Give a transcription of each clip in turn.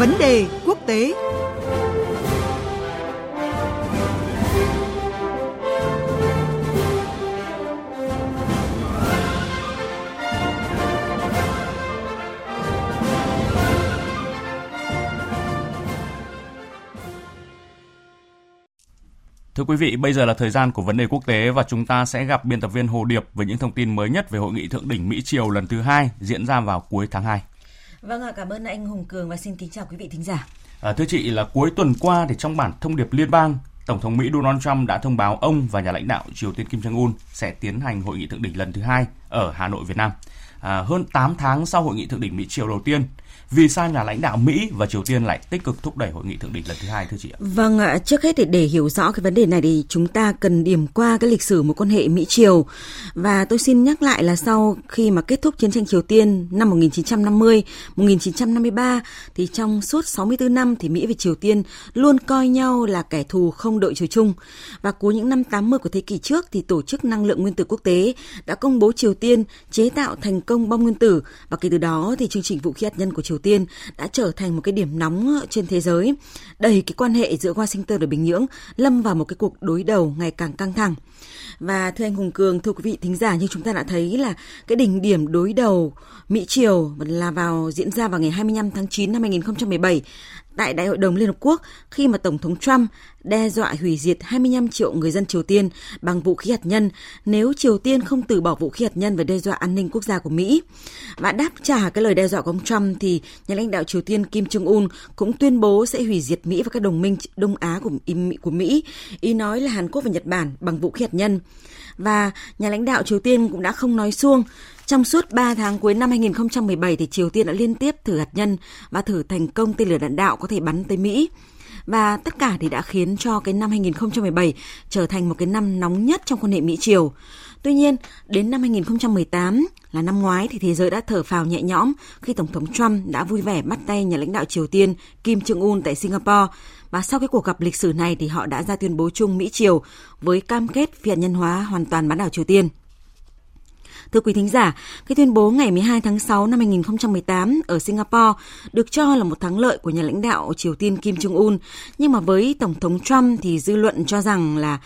Vấn đề quốc tế Thưa quý vị, bây giờ là thời gian của vấn đề quốc tế và chúng ta sẽ gặp biên tập viên Hồ Điệp với những thông tin mới nhất về hội nghị thượng đỉnh Mỹ Triều lần thứ hai diễn ra vào cuối tháng 2. Vâng ạ, cảm ơn anh Hùng Cường và xin kính chào quý vị thính giả. À, thưa chị là cuối tuần qua thì trong bản thông điệp liên bang, Tổng thống Mỹ Donald Trump đã thông báo ông và nhà lãnh đạo Triều Tiên Kim Jong Un sẽ tiến hành hội nghị thượng đỉnh lần thứ hai ở Hà Nội, Việt Nam. À, hơn 8 tháng sau hội nghị thượng đỉnh Mỹ Triều đầu tiên, vì sao nhà lãnh đạo Mỹ và Triều Tiên lại tích cực thúc đẩy hội nghị thượng đỉnh lần thứ hai thưa chị ạ? Vâng ạ, trước hết để để hiểu rõ cái vấn đề này thì chúng ta cần điểm qua cái lịch sử mối quan hệ Mỹ Triều và tôi xin nhắc lại là sau khi mà kết thúc chiến tranh Triều Tiên năm 1950, 1953 thì trong suốt 64 năm thì Mỹ và Triều Tiên luôn coi nhau là kẻ thù không đội trời chung và cuối những năm 80 của thế kỷ trước thì tổ chức năng lượng nguyên tử quốc tế đã công bố Triều Tiên chế tạo thành công bom nguyên tử. Và kể từ đó thì chương trình vũ khí hạt nhân của Triều Tiên đã trở thành một cái điểm nóng trên thế giới, đẩy cái quan hệ giữa Washington và Bình Nhưỡng lâm vào một cái cuộc đối đầu ngày càng căng thẳng. Và thưa anh Hùng Cường, thưa quý vị thính giả, như chúng ta đã thấy là cái đỉnh điểm đối đầu Mỹ Triều là vào diễn ra vào ngày 25 tháng 9 năm 2017 tại Đại hội đồng Liên Hợp Quốc, khi mà Tổng thống Trump đe dọa hủy diệt 25 triệu người dân Triều Tiên bằng vũ khí hạt nhân, nếu Triều Tiên không từ bỏ vũ khí hạt nhân và đe dọa an ninh quốc gia của Mỹ. Và đáp trả cái lời đe dọa của ông Trump thì nhà lãnh đạo Triều Tiên Kim Jong Un cũng tuyên bố sẽ hủy diệt Mỹ và các đồng minh Đông Á của của Mỹ. Ý nói là Hàn Quốc và Nhật Bản bằng vũ khí hạt nhân. Và nhà lãnh đạo Triều Tiên cũng đã không nói xuông trong suốt 3 tháng cuối năm 2017 thì Triều Tiên đã liên tiếp thử hạt nhân và thử thành công tên lửa đạn đạo có thể bắn tới Mỹ. Và tất cả thì đã khiến cho cái năm 2017 trở thành một cái năm nóng nhất trong quan hệ Mỹ Triều. Tuy nhiên, đến năm 2018 là năm ngoái thì thế giới đã thở phào nhẹ nhõm khi Tổng thống Trump đã vui vẻ bắt tay nhà lãnh đạo Triều Tiên Kim Jong Un tại Singapore. Và sau cái cuộc gặp lịch sử này thì họ đã ra tuyên bố chung Mỹ Triều với cam kết phi hạt nhân hóa hoàn toàn bán đảo Triều Tiên. Thưa quý thính giả, cái tuyên bố ngày 12 tháng 6 năm 2018 ở Singapore được cho là một thắng lợi của nhà lãnh đạo Triều Tiên Kim Jong Un, nhưng mà với Tổng thống Trump thì dư luận cho rằng là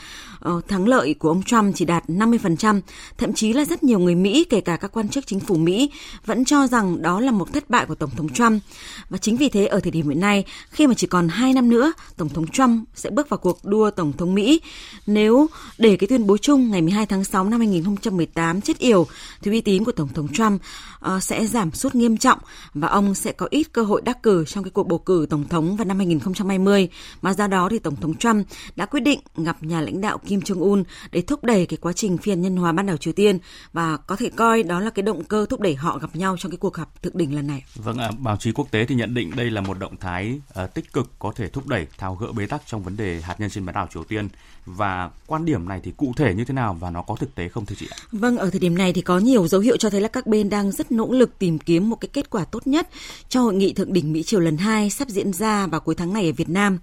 Ờ, thắng lợi của ông Trump chỉ đạt 50%, thậm chí là rất nhiều người Mỹ kể cả các quan chức chính phủ Mỹ vẫn cho rằng đó là một thất bại của Tổng thống Trump. Và chính vì thế ở thời điểm hiện nay, khi mà chỉ còn 2 năm nữa, Tổng thống Trump sẽ bước vào cuộc đua Tổng thống Mỹ. Nếu để cái tuyên bố chung ngày 12 tháng 6 năm 2018 chết yểu thì uy tín của Tổng thống Trump uh, sẽ giảm sút nghiêm trọng và ông sẽ có ít cơ hội đắc cử trong cái cuộc bầu cử Tổng thống vào năm 2020. Mà do đó thì Tổng thống Trump đã quyết định gặp nhà lãnh đạo Kim Jong-un để thúc đẩy cái quá trình phi hạt nhân hóa bán đảo Triều Tiên và có thể coi đó là cái động cơ thúc đẩy họ gặp nhau trong cái cuộc gặp thượng đỉnh lần này. Vâng ạ, à, báo chí quốc tế thì nhận định đây là một động thái uh, tích cực có thể thúc đẩy tháo gỡ bế tắc trong vấn đề hạt nhân trên bán đảo Triều Tiên và quan điểm này thì cụ thể như thế nào và nó có thực tế không thưa chị ạ? Vâng, ở thời điểm này thì có nhiều dấu hiệu cho thấy là các bên đang rất nỗ lực tìm kiếm một cái kết quả tốt nhất cho hội nghị thượng đỉnh Mỹ Triều lần 2 sắp diễn ra vào cuối tháng này ở Việt Nam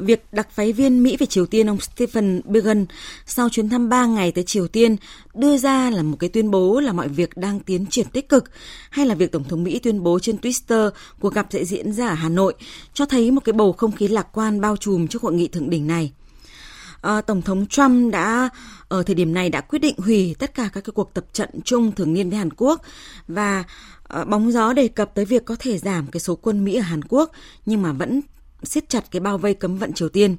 việc đặc phái viên Mỹ về Triều Tiên ông Stephen Biegun sau chuyến thăm 3 ngày tới Triều Tiên đưa ra là một cái tuyên bố là mọi việc đang tiến triển tích cực hay là việc Tổng thống Mỹ tuyên bố trên Twitter cuộc gặp sẽ diễn ra ở Hà Nội cho thấy một cái bầu không khí lạc quan bao trùm trước hội nghị thượng đỉnh này. À, Tổng thống Trump đã ở thời điểm này đã quyết định hủy tất cả các cái cuộc tập trận chung thường niên với Hàn Quốc và ờ, bóng gió đề cập tới việc có thể giảm cái số quân Mỹ ở Hàn Quốc nhưng mà vẫn siết chặt cái bao vây cấm vận Triều Tiên.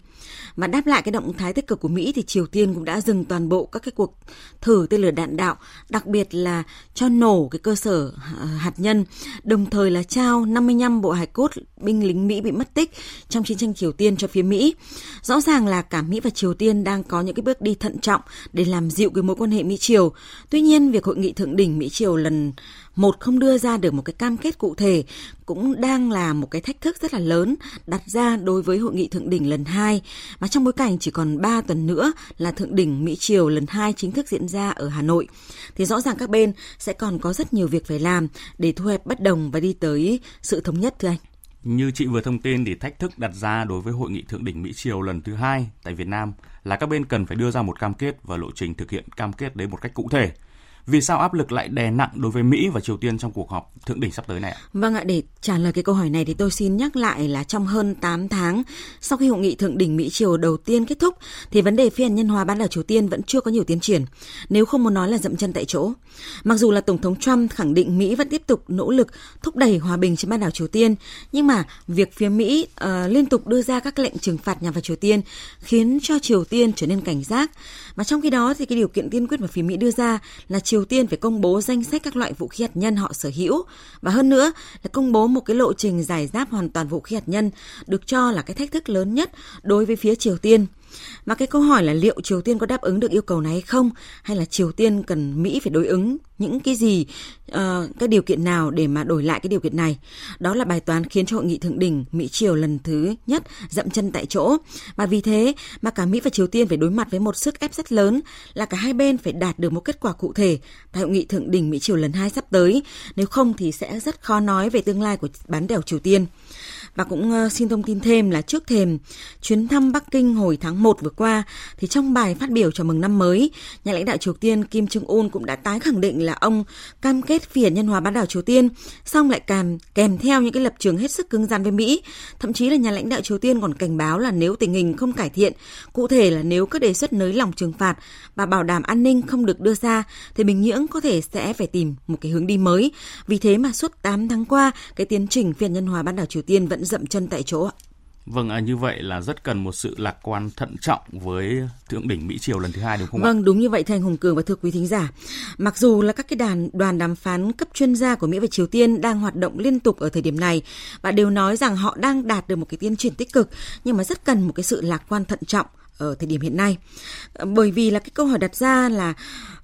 Và đáp lại cái động thái tích cực của Mỹ thì Triều Tiên cũng đã dừng toàn bộ các cái cuộc thử tên lửa đạn đạo, đặc biệt là cho nổ cái cơ sở à, hạt nhân, đồng thời là trao 55 bộ hài cốt binh lính Mỹ bị mất tích trong chiến tranh Triều Tiên cho phía Mỹ. Rõ ràng là cả Mỹ và Triều Tiên đang có những cái bước đi thận trọng để làm dịu cái mối quan hệ Mỹ Triều. Tuy nhiên, việc hội nghị thượng đỉnh Mỹ Triều lần một không đưa ra được một cái cam kết cụ thể cũng đang là một cái thách thức rất là lớn đặt ra đối với hội nghị thượng đỉnh lần 2 mà trong bối cảnh chỉ còn 3 tuần nữa là thượng đỉnh Mỹ Triều lần 2 chính thức diễn ra ở Hà Nội, thì rõ ràng các bên sẽ còn có rất nhiều việc phải làm để thu hẹp bất đồng và đi tới sự thống nhất, thưa anh. Như chị vừa thông tin thì thách thức đặt ra đối với hội nghị thượng đỉnh Mỹ Triều lần thứ hai tại Việt Nam là các bên cần phải đưa ra một cam kết và lộ trình thực hiện cam kết đấy một cách cụ thể vì sao áp lực lại đè nặng đối với Mỹ và Triều Tiên trong cuộc họp thượng đỉnh sắp tới này ạ? Vâng ạ, để trả lời cái câu hỏi này thì tôi xin nhắc lại là trong hơn 8 tháng sau khi hội nghị thượng đỉnh Mỹ Triều đầu tiên kết thúc thì vấn đề phi hạt nhân hóa bán đảo Triều Tiên vẫn chưa có nhiều tiến triển, nếu không muốn nói là dậm chân tại chỗ. Mặc dù là Tổng thống Trump khẳng định Mỹ vẫn tiếp tục nỗ lực thúc đẩy hòa bình trên bán đảo Triều Tiên, nhưng mà việc phía Mỹ uh, liên tục đưa ra các lệnh trừng phạt nhằm vào Triều Tiên khiến cho Triều Tiên trở nên cảnh giác. Và trong khi đó thì cái điều kiện tiên quyết mà phía Mỹ đưa ra là Triều Tiên phải công bố danh sách các loại vũ khí hạt nhân họ sở hữu và hơn nữa là công bố một cái lộ trình giải giáp hoàn toàn vũ khí hạt nhân được cho là cái thách thức lớn nhất đối với phía Triều Tiên. Và cái câu hỏi là liệu Triều Tiên có đáp ứng được yêu cầu này hay không hay là Triều Tiên cần Mỹ phải đối ứng những cái gì ờ, uh, các điều kiện nào để mà đổi lại cái điều kiện này. Đó là bài toán khiến cho hội nghị thượng đỉnh Mỹ Triều lần thứ nhất dậm chân tại chỗ. Và vì thế mà cả Mỹ và Triều Tiên phải đối mặt với một sức ép rất lớn là cả hai bên phải đạt được một kết quả cụ thể tại hội nghị thượng đỉnh Mỹ Triều lần hai sắp tới. Nếu không thì sẽ rất khó nói về tương lai của bán đảo Triều Tiên. Và cũng ờ, xin thông tin thêm là trước thềm chuyến thăm Bắc Kinh hồi tháng 1 vừa qua thì trong bài phát biểu chào mừng năm mới, nhà lãnh đạo Triều Tiên Kim Jong Un cũng đã tái khẳng định là ông cam kết phi hạt nhân hóa bán đảo Triều Tiên, song lại kèm kèm theo những cái lập trường hết sức cứng rắn với Mỹ. Thậm chí là nhà lãnh đạo Triều Tiên còn cảnh báo là nếu tình hình không cải thiện, cụ thể là nếu các đề xuất nới lỏng trừng phạt và bảo đảm an ninh không được đưa ra thì Bình Nhưỡng có thể sẽ phải tìm một cái hướng đi mới. Vì thế mà suốt 8 tháng qua, cái tiến trình phi hạt nhân hóa bán đảo Triều Tiên vẫn dậm chân tại chỗ. Vâng, à, như vậy là rất cần một sự lạc quan thận trọng với thượng đỉnh Mỹ Triều lần thứ hai đúng không vâng, ạ? Vâng, đúng như vậy thưa anh Hùng Cường và thưa quý thính giả. Mặc dù là các cái đàn đoàn đàm phán cấp chuyên gia của Mỹ và Triều Tiên đang hoạt động liên tục ở thời điểm này và đều nói rằng họ đang đạt được một cái tiến triển tích cực nhưng mà rất cần một cái sự lạc quan thận trọng ở thời điểm hiện nay. Bởi vì là cái câu hỏi đặt ra là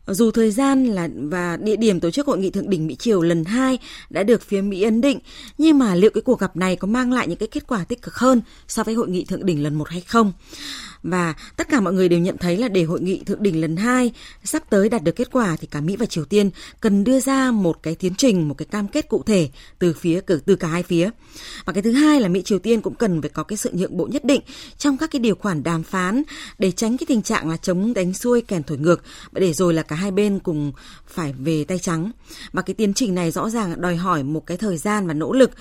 dù thời gian là và địa điểm tổ chức hội nghị thượng đỉnh Mỹ Triều lần 2 đã được phía Mỹ ấn định, nhưng mà liệu cái cuộc gặp này có mang lại những cái kết quả tích cực hơn so với hội nghị thượng đỉnh lần 1 hay không? Và tất cả mọi người đều nhận thấy là để hội nghị thượng đỉnh lần 2 sắp tới đạt được kết quả thì cả Mỹ và Triều Tiên cần đưa ra một cái tiến trình, một cái cam kết cụ thể từ phía từ cả hai phía. Và cái thứ hai là Mỹ Triều Tiên cũng cần phải có cái sự nhượng bộ nhất định trong các cái điều khoản đàm phán để tránh cái tình trạng là chống đánh xuôi kèn thổi ngược để rồi là cả hai bên cùng phải về tay trắng. Và cái tiến trình này rõ ràng đòi hỏi một cái thời gian và nỗ lực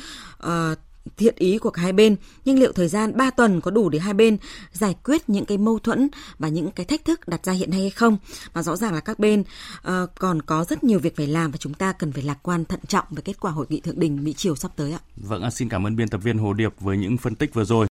uh, thiện ý của cả hai bên nhưng liệu thời gian 3 tuần có đủ để hai bên giải quyết những cái mâu thuẫn và những cái thách thức đặt ra hiện nay hay không và rõ ràng là các bên uh, còn có rất nhiều việc phải làm và chúng ta cần phải lạc quan thận trọng về kết quả hội nghị thượng đỉnh Mỹ Triều sắp tới ạ. Vâng, à, xin cảm ơn biên tập viên Hồ Điệp với những phân tích vừa rồi.